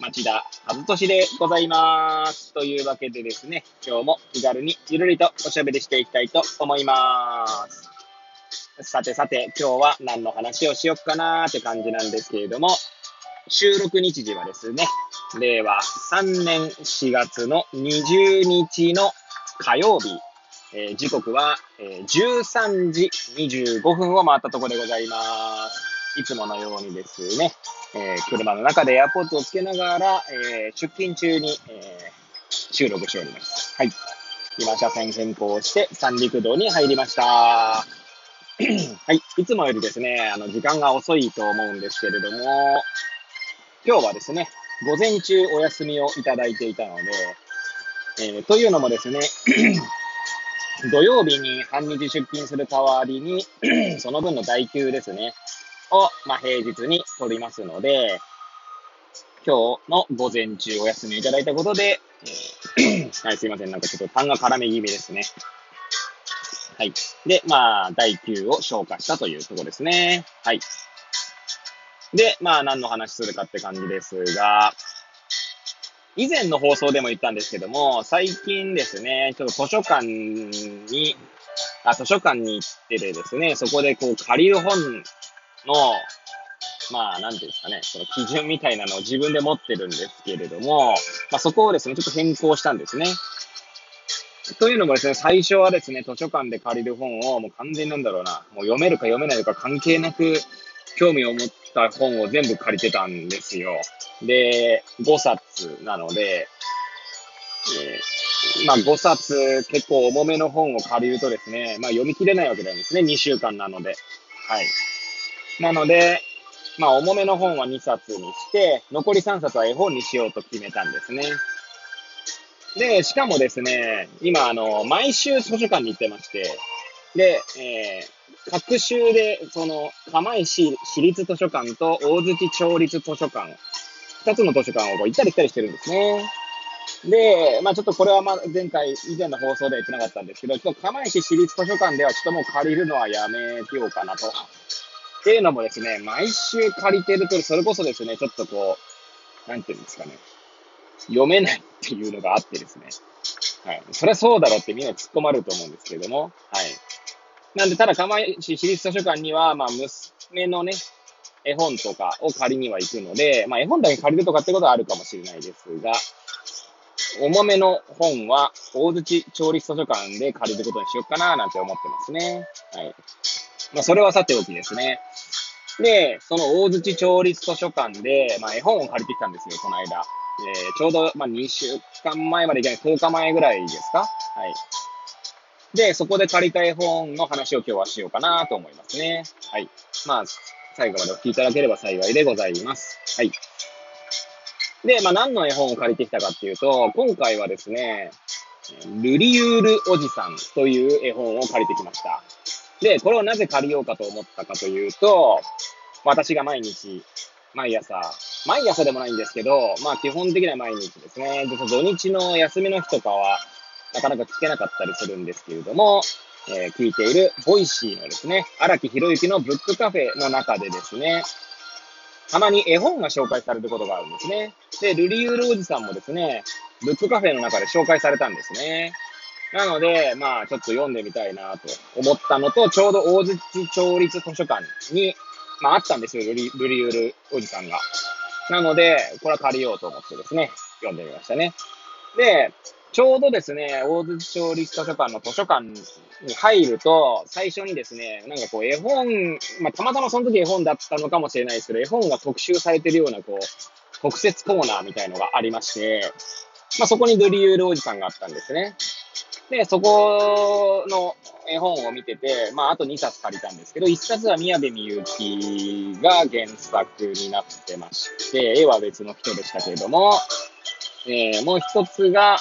町田和俊でございます。というわけでですね、今日も気軽にゆるりとおしゃべりしていきたいと思います。さてさて、今日は何の話をしよっかなーって感じなんですけれども、収録日時はですね、令和3年4月の20日の火曜日、えー時刻は、えー13時25分を回ったところでございます。いつものようにですね、えー車の中でエアポッドをつけながら、えー出勤中に、えー収録しております。はい。今、車線変更して三陸道に入りました。はい。いつもよりですね、あの、時間が遅いと思うんですけれども、今日はですね、午前中お休みをいただいていたので、えーというのもですね、土曜日に半日出勤する代わりに、その分の代休ですね、を、まあ、平日に取りますので、今日の午前中お休みいただいたことで、えー はい、すいません。なんかちょっと痰が絡め気味ですね。はい。で、まあ、第9を消化したというとこですね。はい。で、まあ、何の話するかって感じですが、以前の放送でも言ったんですけども、最近ですね、ちょっと図書館に、あ、図書館に行っててですね、そこでこう借りる本の、まあ、なんていうんですかね、その基準みたいなのを自分で持ってるんですけれども、まあそこをですね、ちょっと変更したんですね。というのもですね、最初はですね、図書館で借りる本をもう完全になんだろうな、もう読めるか読めないか関係なく、興味を持った本を全部借りてたんですよ。で、5冊なので、えーまあ5冊結構重めの本を借りるとですね、まあ読み切れないわけなんですね、2週間なので。はい。なので、まあ重めの本は2冊にして、残り3冊は絵本にしようと決めたんですね。で、しかもですね、今あの、毎週図書館に行ってまして、で、えー各週で、その、釜石市立図書館と大槌町立図書館、二つの図書館をこう行ったり来たりしてるんですね。で、まあちょっとこれはま前回、以前の放送では言ってなかったんですけど、ちょっと釜石市立図書館ではちょっともう借りるのはやめようかなと。っていうのもですね、毎週借りてると、それこそですね、ちょっとこう、なんていうんですかね、読めないっていうのがあってですね。はい。そりゃそうだろうってみんな突っ込まれると思うんですけれども、はい。なんで、ただ、釜石市立図書館には、まあ、娘のね、絵本とかを借りには行くので、まあ、絵本だけ借りるとかってことはあるかもしれないですが、重めの本は、大槌町立図書館で借りることにしようかな、なんて思ってますね。はい。まあ、それはさておきですね。で、その大槌町立図書館で、まあ、絵本を借りてきたんですよ、この間。えーちょうど、まあ、2週間前までいけない、10日前ぐらいですか？はい。で、そこで借りた絵本の話を今日はしようかなと思いますね。はい。まあ、最後までお聞きいただければ幸いでございます。はい。で、まあ、何の絵本を借りてきたかっていうと、今回はですね、ルリユールおじさんという絵本を借りてきました。で、これをなぜ借りようかと思ったかというと、私が毎日、毎朝、毎朝でもないんですけど、まあ基本的には毎日ですね。で土日の休みの日とかは、なかなか聞けなかったりするんですけれども、えー聞いている Voicy のですね、荒木博之のブックカフェの中でですね、たまに絵本が紹介されることがあるんですね。で、ルリユールおじさんもですね、ブックカフェの中で紹介されたんですね。なので、まあ、ちょっと読んでみたいなと思ったのと、ちょうど大槌町立図書館に、まあ、あったんですよ、ルリルリユールおじさんが。なので、これは借りようと思ってですね、読んでみましたね。で、ちょうどですね、大槌町立図書館の図書館に入ると、最初にですね、なんかこう絵本、まあ、たまたまその時絵本だったのかもしれないですけど、絵本が特集されてるような、こう、特設コーナーみたいのがありまして、まあ、そこにルリユールおじさんがあったんですね。で、そこの絵本を見てて、まあ、あと2冊借りたんですけど、1冊は宮部みゆきが原作になってまして、絵は別の人でしたけれども、えー、もう一つが、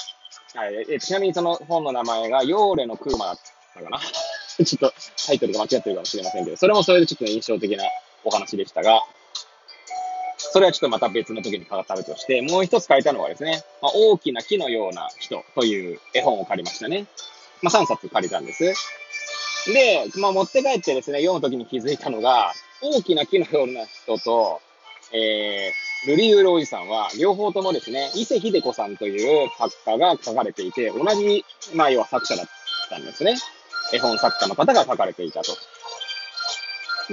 えちなみにその本の名前が、ヨーレのクーマだったかな？ちょっとタイトルが間違ってるかもしれませんけど、それもそれでちょっと印象的なお話でしたが、それはちょっとまた別の時に語ったとして、もう一つ書いたのはですね、まあ、大きな木のような人という絵本を借りましたね。まあ、3冊借りたんです。で、まあ、持って帰ってですね、読む時に気づいたのが、大きな木のような人と、えー、ルリウールおじさんは、両方ともですね、伊勢秀子さんという作家が書かれていて、同じ、まあ、要は作者だったんですね。絵本作家の方が書かれていたと。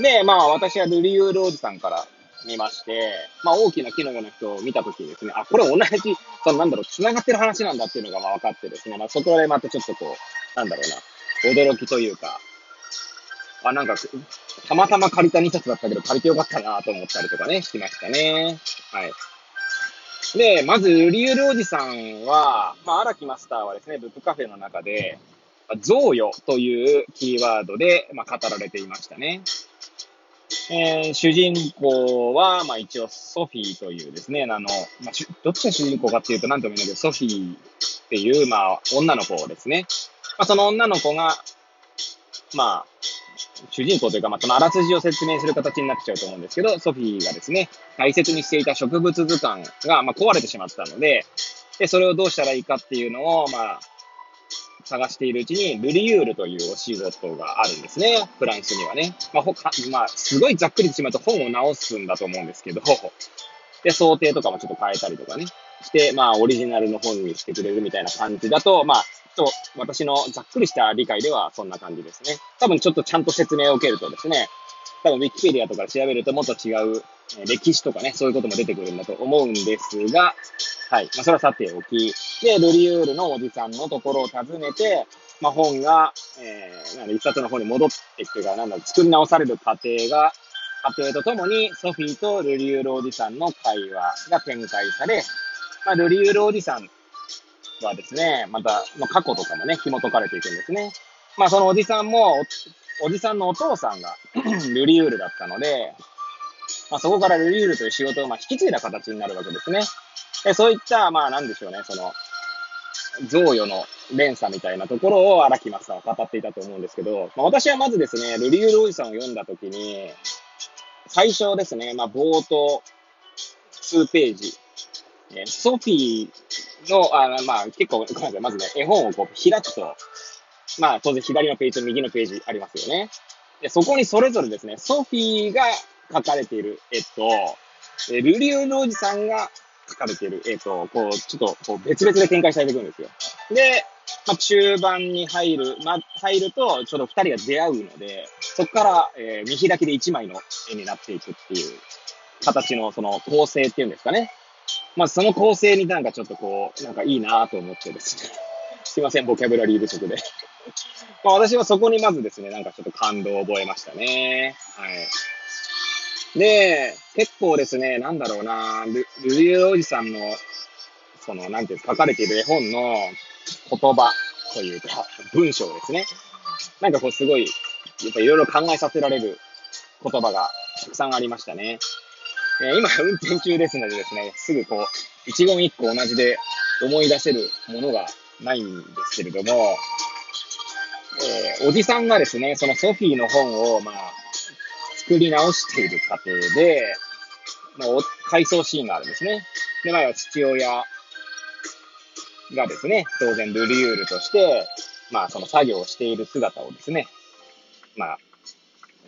で、まあ、私はルリウールおじさんから見まして、まあ、大きな木のような人を見たときにですね、あ、これ同じ、そのなんだろう、繋がってる話なんだっていうのがまあ分かってですね、まあ、そこでまたちょっとこう、なんだろうな、驚きというか、あ、なんか、たまたま借りた2冊だったけど、借りてよかったなと思ったりとかね、しましたね。はい。で、まず、リュールおじさんは、まあ、荒木マスターはですね、ブックカフェの中で、贈与というキーワードで、まあ、語られていましたね。えー、主人公は、まあ一応ソフィーというですね、あの、まあ、どっちが主人公かっていうと何とも言えないけど、ソフィーっていう、まあ女の子ですね。まあその女の子が、まあ、主人公というか、まあそのあらすじを説明する形になっちゃうと思うんですけど、ソフィーがですね、大切にしていた植物図鑑が、まあ壊れてしまったので、で、それをどうしたらいいかっていうのを、まあ、探しているうちに、ルリユールというお仕事があるんですね。フランスにはね。まあ、ほか、まあ、すごいざっくりとしまうと本を直すんだと思うんですけど、で、想定とかもちょっと変えたりとかね。して、まあ、オリジナルの本にしてくれるみたいな感じだと、まあ、と、私のざっくりした理解ではそんな感じですね。多分ちょっとちゃんと説明を受けるとですね、多分ウィキペディアとか調べるともっと違う歴史とかね、そういうことも出てくるんだと思うんですが、はい。まあ、それはさておき。で、ルリウールのおじさんのところを訪ねて、まあ、本が、えー、なん一冊の方に戻っていくというか、なんだ作り直される過程が、過程とともに、ソフィーとルリウールおじさんの会話が展開され、まあ、ルリウールおじさんはですね、また、まあ、過去とかもね、紐解かれていくんですね。まあ、そのおじさんも、おじさんのお父さんが ルリウールだったので、まあ、そこからルリウールという仕事をまあ引き継いだ形になるわけですね。でそういった、まあなんでしょうね、その、贈与の連鎖みたいなところを荒木正さんは語っていたと思うんですけど、まあ、私はまずですね、ルリウールおじさんを読んだときに、最初ですね、まあ冒頭、数ページ、えソフィーの、あまあ結構、ごめんなさい、まずね、絵本をこう開くと、まあ当然左のページと右のページありますよね。でそこにそれぞれですね、ソフィーが書かれている絵と、ルリウールおじさんが書かれている、えっ、と、こう、ちょっと、こう、別々で展開されていくんですよ。で、まあ、中盤に入る、まあ、入ると、ちょっと二人が出会うので、そこから、えー、見開きで一枚の絵になっていくっていう形の、その構成っていうんですかね。まあ、その構成になんかちょっとこう、なんかいいなと思ってですね。すいません、ボキャブラリー不足で。まあ、私はそこにまずですね、なんかちょっと感動を覚えましたね。はい。で、結構ですね、なんだろうな、ルルリューおじさんの、その、なんていうんですか、書かれている絵本の言葉というか、文章ですね。なんかこうすごい、やっぱいろいろ考えさせられる言葉がたくさんありましたね。えー、今、運転中ですのでですね、すぐこう、一言一句同じで思い出せるものがないんですけれども、えー、おじさんがですね、そのソフィーの本を、まあ、作り直している過程で、まあ、回想シーンがあるんですね。で、まあ、父親がですね、当然ルリュールとして、まあ、その作業をしている姿をですね、まあ、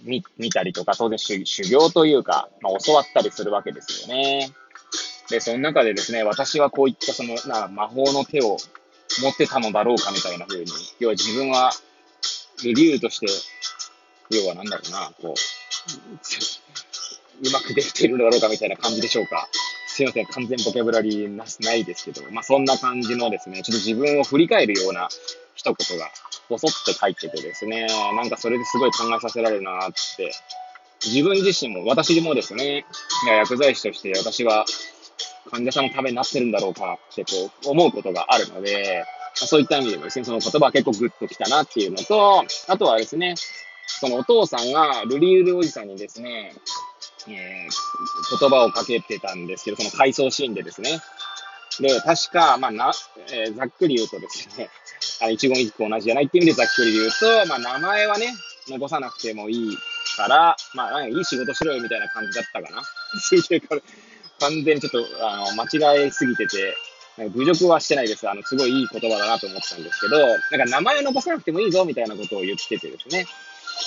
見、見たりとか、当然修修行というか、まあ、教わったりするわけですよね。で、その中でですね、私はこういったその、な、魔法の手を持ってたのだろうかみたいな風に、要は自分は、ルリュールとして、要はなんだろうな、こう、うまくできているのだろうかみたいな感じでしょうか。すいません、完全ボキャブラリーなないですけど、まあそんな感じのですね、ちょっと自分を振り返るような一言が、ぼそって書いててですね、なんかそれですごい考えさせられるなって、自分自身も、私もですね、薬剤師として私は患者さんのためになってるんだろうかってこう思うことがあるので、そういった意味でもですね、その言葉は結構グッときたなっていうのと、あとはですね、そのお父さんがルリールおじさんにですね、えー、言葉をかけてたんですけど、その回想シーンでですね、で、確か、まあ、な、えー、ざっくり言うとですね、あ一言一句同じじゃないっていう意味でざっくり言うと、まあ、名前はね、残さなくてもいいから、まあ、いい仕事しろよみたいな感じだったかな。完全にちょっと、あの、間違えすぎてて、侮辱はしてないです。あの、すごいいい言葉だなと思ったんですけど、なんか名前を残さなくてもいいぞみたいなことを言っててですね。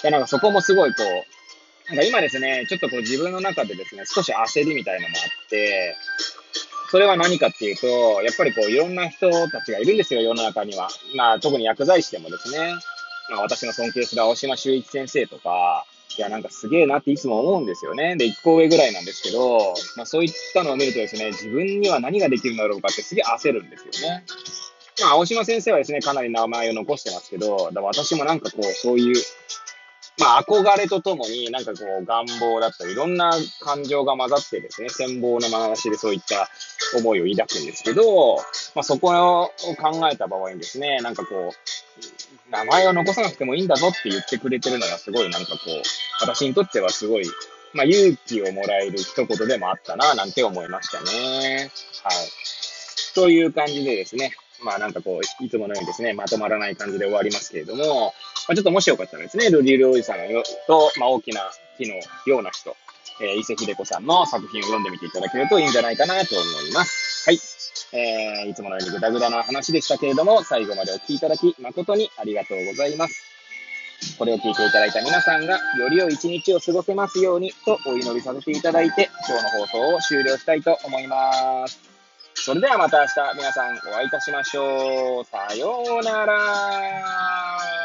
で、なんかそこもすごいこう、なんか今ですね、ちょっとこう自分の中でですね、少し焦りみたいなのもあって、それは何かっていうと、やっぱりこういろんな人たちがいるんですよ、世の中には。まあ特に薬剤師でもですね、まあ私の尊敬する青島修一先生とか、いや、なんかすげえなっていつも思うんですよね。で、1個上ぐらいなんですけど、まあそういったのを見るとですね、自分には何ができるんだろうかってすげえ焦るんですよね。まあ、青島先生はですね、かなり名前を残してますけど、だ私もなんかこう、そういう、まあ、憧れとともに、なんかこう、願望だったり、いろんな感情が混ざってですね、羨望の眼差しでそういった思いを抱くんですけど、まあ、そこを考えた場合にですね、なんかこう、名前を残さなくてもいいんだぞって言ってくれてるのがすごいなんかこう、私にとってはすごい、まあ、勇気をもらえる一言でもあったな、なんて思いましたね。はい。という感じでですね、まあなんかこう、いつものようにですね、まとまらない感じで終わりますけれども、まあ、ちょっともしよかったらですね、ルリルおじさんと、まあ大きな木のような人、えー、伊勢秀子さんの作品を読んでみていただけるといいんじゃないかなと思います。はい。えー、いつものようにグダグダな話でしたけれども、最後までお聴きいただき誠にありがとうございます。これを聞いていただいた皆さんが、より良い一日を過ごせますようにとお祈りさせていただいて、今日の放送を終了したいと思います。それではまた明日皆さんお会いいたしましょう。さようなら。